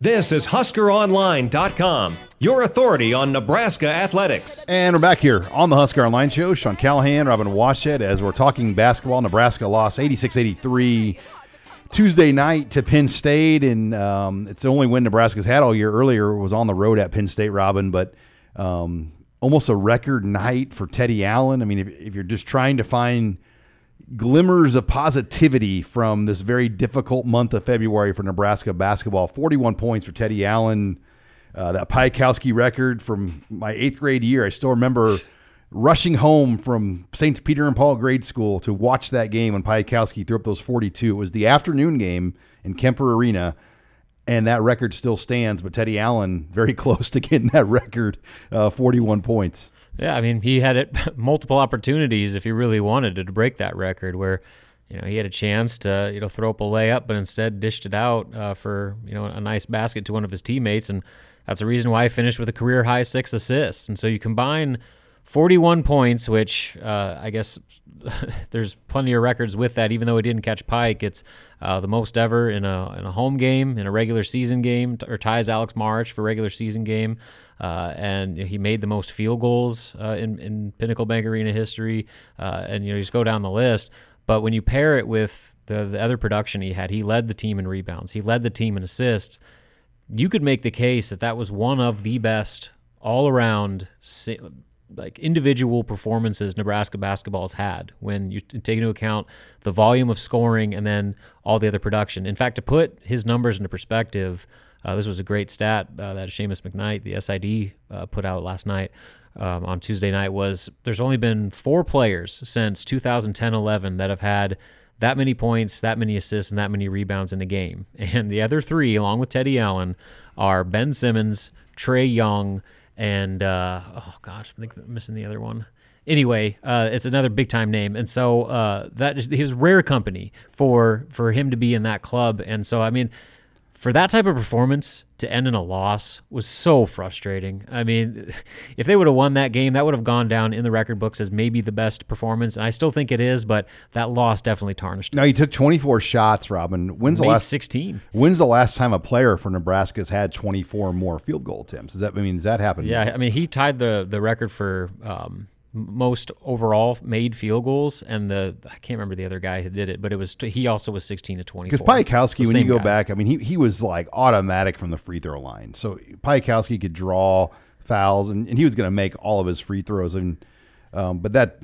This is HuskerOnline.com, your authority on Nebraska athletics. And we're back here on the Husker Online Show. Sean Callahan, Robin Washut, as we're talking basketball. Nebraska lost 86 83 Tuesday night to Penn State. And um, it's the only win Nebraska's had all year. Earlier was on the road at Penn State, Robin, but um, almost a record night for Teddy Allen. I mean, if, if you're just trying to find glimmers of positivity from this very difficult month of February for Nebraska basketball. 41 points for Teddy Allen. Uh, that Piatkowski record from my eighth grade year. I still remember rushing home from St. Peter and Paul grade school to watch that game when Piatkowski threw up those 42. It was the afternoon game in Kemper Arena, and that record still stands. But Teddy Allen very close to getting that record, uh, 41 points. Yeah, I mean, he had it multiple opportunities if he really wanted to, to break that record. Where, you know, he had a chance to you know throw up a layup, but instead dished it out uh, for you know a nice basket to one of his teammates, and that's the reason why he finished with a career high six assists. And so you combine 41 points, which uh, I guess there's plenty of records with that. Even though he didn't catch Pike, it's uh, the most ever in a in a home game, in a regular season game, or ties Aleks Maric for regular season game. Uh, and he made the most field goals uh, in, in Pinnacle Bank Arena history. Uh, and you know, you just go down the list. But when you pair it with the, the other production he had, he led the team in rebounds, he led the team in assists. You could make the case that that was one of the best all around like individual performances Nebraska basketball's had when you take into account the volume of scoring and then all the other production. In fact, to put his numbers into perspective, uh, this was a great stat uh, that Shamus McKnight, the SID, uh, put out last night um, on Tuesday night. Was there's only been four players since 2010-11 that have had that many points, that many assists, and that many rebounds in a game, and the other three, along with Teddy Allen, are Ben Simmons, Trae Young, and uh, oh gosh, I think I'm missing the other one anyway, uh, it's another big time name, and so uh, that was rare company for for him to be in that club. And so, I mean, for that type of performance to end in a loss was so frustrating. I mean, if they would have won that game, that would have gone down in the record books as maybe the best performance, and I still think it is. But that loss definitely tarnished. Now you took 24 shots, Robin. When's Made the last 16? When's the last time a player for Nebraska has had 24 more field goal attempts? Does that I mean does that happen? Yeah, I mean he tied the the record for. Um, most overall made field goals, and the I can't remember the other guy who did it, but it was he also was sixteen to twenty. Because Piatkowski, when you go guy. back, I mean, he he was like automatic from the free throw line. So Piatkowski could draw fouls, and, and he was going to make all of his free throws. And um, but that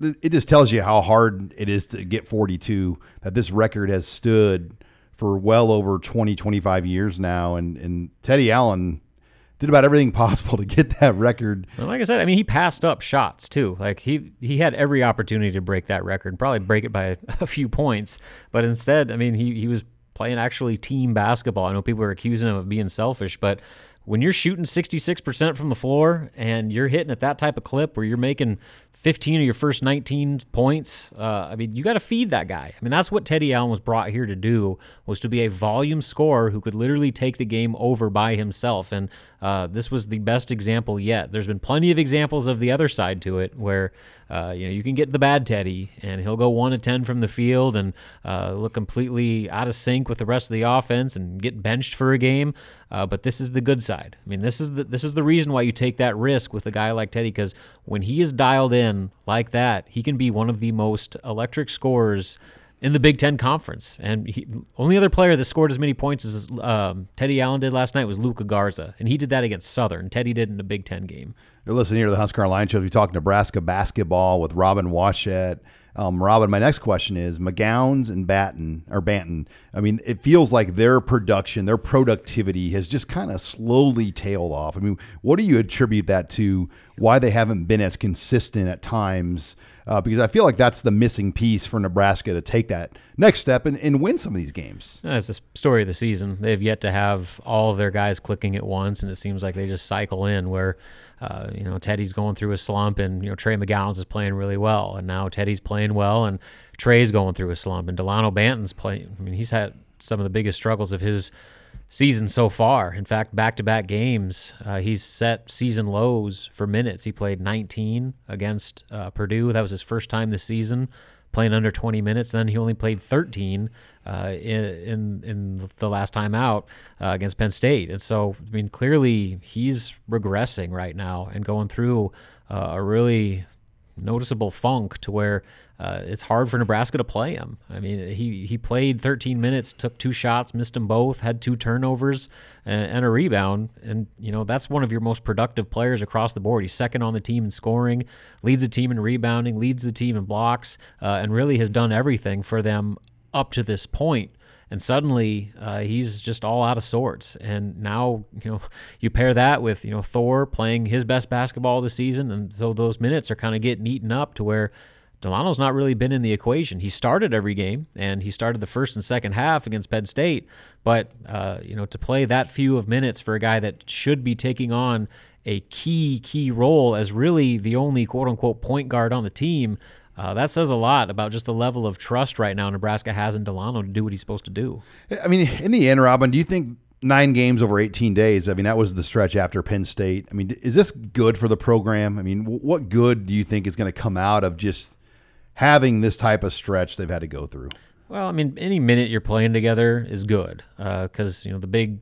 it just tells you how hard it is to get forty two. That this record has stood for well over 20, 25 years now, and and Teddy Allen did about everything possible to get that record. Well, like I said, I mean, he passed up shots too. Like he he had every opportunity to break that record, probably break it by a, few points, but instead, I mean, he he was playing actually team basketball. I know people are accusing him of being selfish, but when you're shooting 66% from the floor and you're hitting at that type of clip where you're making 15 of your first 19 points. Uh, I mean, you got to feed that guy. I mean, that's what Teddy Allen was brought here to do was to be a volume scorer who could literally take the game over by himself. And uh, this was the best example yet. There's been plenty of examples of the other side to it where uh, you know you can get the bad Teddy and he'll go one to ten from the field and uh, look completely out of sync with the rest of the offense and get benched for a game. Uh, but this is the good side. I mean, this is the this is the reason why you take that risk with a guy like Teddy because when he is dialed in like that, he can be one of the most electric scorers in the Big Ten Conference. And he, only other player that scored as many points as um, Teddy Allen did last night was Luka Garza, and he did that against Southern. Teddy did in a Big Ten game. You're listening here to the Husker Online Show. We talk Nebraska basketball with Robin Washut. Um, Robin, my next question is McGowens and Batten or Banton. I mean, it feels like their production, their productivity has just kind of slowly tailed off. I mean, what do you attribute that to? Why they haven't been as consistent at times uh, because I feel like that's the missing piece for Nebraska to take that next step and, and win some of these games. That's the story of the season. They've yet to have all of their guys clicking at once, and it seems like they just cycle in where, uh, you know, Teddy's going through a slump, and you know Trey McGowens is playing really well, and now Teddy's playing well, and Trey's going through a slump, and Delano Banton's playing. I mean, he's had some of the biggest struggles of his season so far. In fact, back to back games, uh, he's set season lows for minutes. He played 19 against uh, Purdue. That was his first time this season playing under 20 minutes. Then he only played 13 uh, in, in the last time out uh, against Penn State. And so, I mean, clearly he's regressing right now and going through uh, a really noticeable funk to where uh, it's hard for Nebraska to play him. I mean, he he played 13 minutes, took two shots, missed them both, had two turnovers and, and, a rebound, and you know that's one of your most productive players across the board. He's second on the team in scoring, leads the team in rebounding, leads the team in blocks, uh, and really has done everything for them up to this point and suddenly uh, he's just all out of sorts. And now you know you pair that with you know Thor playing his best basketball the season, and so those minutes are kind of getting eaten up to where Delano's not really been in the equation. He started every game, and he started the first and second half against Penn State. But uh, you know, to play that few of minutes for a guy that should be taking on a key key role as really the only quote unquote point guard on the team, uh, that says a lot about just the level of trust right now Nebraska has in Delano to do what he's supposed to do. I mean, in the end, Robin, do you think nine games over 18 days. I mean, that was the stretch after Penn State. I mean, is this good for the program? I mean, what good do you think is going to come out of just having this type of stretch they've had to go through? Well, I mean, any minute you're playing together is good because uh, you know the big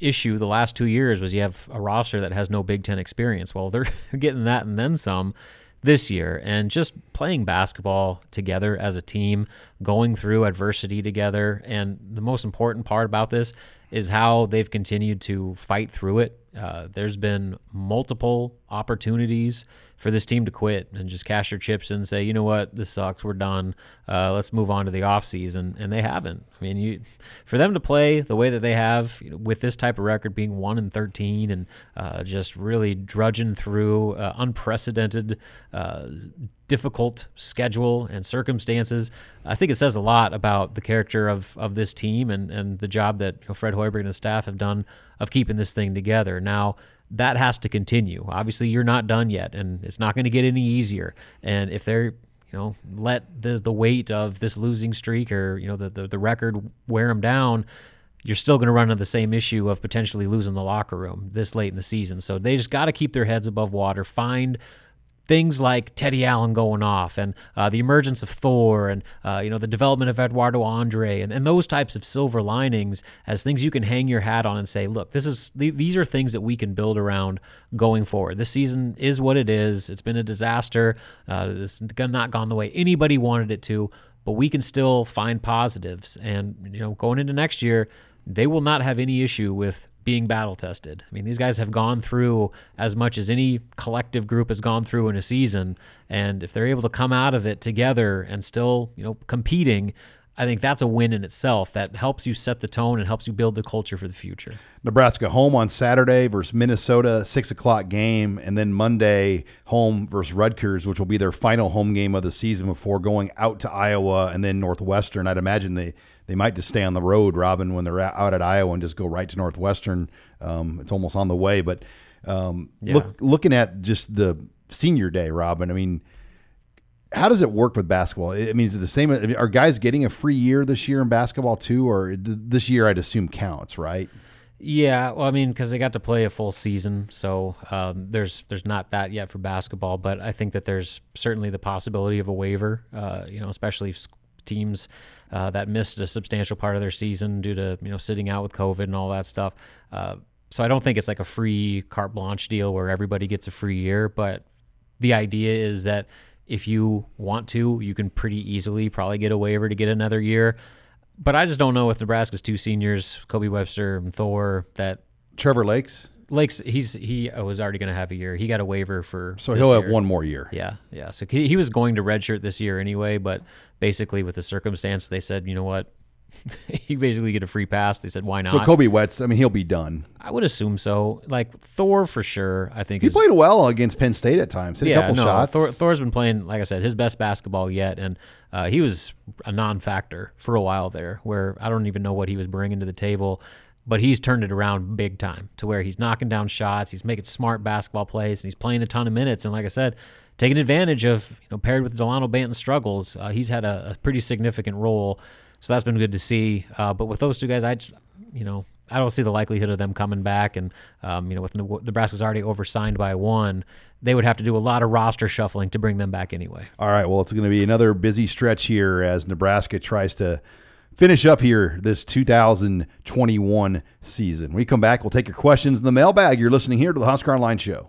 issue the last two years was you have a roster that has no Big Ten experience. Well, they're getting that and then some this year, and just playing basketball together as a team, going through adversity together, and the most important part about this is how they've continued to fight through it. Uh, there's been multiple opportunities for this team to quit and just cash their chips and say, you know what, this sucks, we're done. Uh, let's move on to the offseason. And they haven't. I mean, you for them to play the way that they have you know, with this type of record being one and thirteen and uh, just really drudging through uh, unprecedented. Uh, difficult schedule and circumstances. I think it says a lot about the character of, of this team and, and the job that you know, Fred Hoiberg and his staff have done of keeping this thing together. Now, that has to continue. Obviously, you're not done yet, and it's not going to get any easier. And if they're you know let the the weight of this losing streak or you know the the, the record wear them down you're still going to run into the same issue of potentially losing the locker room this late in the season so they just got to keep their heads above water find things like Teddy Allen going off and uh, the emergence of Thor and uh, you know the development of Eduardo Andre and, and those types of silver linings as things you can hang your hat on and say, look, this is th- these are things that we can build around going forward. This season is what it is. It's been a disaster. Uh, it's not gone the way anybody wanted it to, but we can still find positives. And you know, going into next year, they will not have any issue with being battle tested. I mean, these guys have gone through as much as any collective group has gone through in a season, and if they're able to come out of it together and still, you know, competing, I think that's a win in itself. That helps you set the tone and helps you build the culture for the future. Nebraska home on Saturday versus Minnesota, six o'clock game, and then Monday home versus Rutgers, which will be their final home game of the season before going out to Iowa and then Northwestern. I'd imagine they they might just stay on the road, Robin, when they're out at Iowa and just go right to Northwestern. Um, it's almost on the way. But um, yeah. look, looking at just the senior day, Robin, I mean, how does it work with basketball? I mean, is it the same? Are guys getting a free year this year in basketball too, or this year I'd assume counts, right? Yeah, well, I mean, because they got to play a full season, so um, there's there's not that yet for basketball. But I think that there's certainly the possibility of a waiver. Uh, you know, especially if teams uh, that missed a substantial part of their season due to you know sitting out with COVID and all that stuff. Uh, so I don't think it's like a free carte blanche deal where everybody gets a free year, but the idea is that if you want to, you can pretty easily probably get a waiver to get another year. But I just don't know with Nebraska's two seniors, Kobe Webster and Thor, that Trevor Lakes. Lakes, he's he was already going to have a year. He got a waiver for so he'll year. have one more year. Yeah, yeah. So he, he was going to redshirt this year anyway, but basically with the circumstance, they said, you know what, he basically get a free pass. They said, why not? So Kobe Wetz, I mean, he'll be done. I would assume so. Like Thor for sure. I think He is, played well against Penn State at times. Hit a couple no, shots. Thor, Thor's been playing, like I said, his best basketball yet, and uh, he was a non-factor for a while there, where I don't even know what he was bringing to the table, but he's turned it around big time to where he's knocking down shots, he's making smart basketball plays, and he's playing a ton of minutes. And like I said, taking advantage of you know paired with Delano Banton's struggles, uh, he's had a, a pretty significant role. So that's been good to see. Uh, but with those two guys, I, you know, I don't see the likelihood of them coming back. And um, you know, with Ne- Nebraska's already oversigned by one, they would have to do a lot of roster shuffling to bring them back anyway. All right. Well, it's going to be another busy stretch here as Nebraska tries to finish up here this 2021 season. When we come back, we'll take your questions in the mailbag. You're listening here to the Husker Online Show.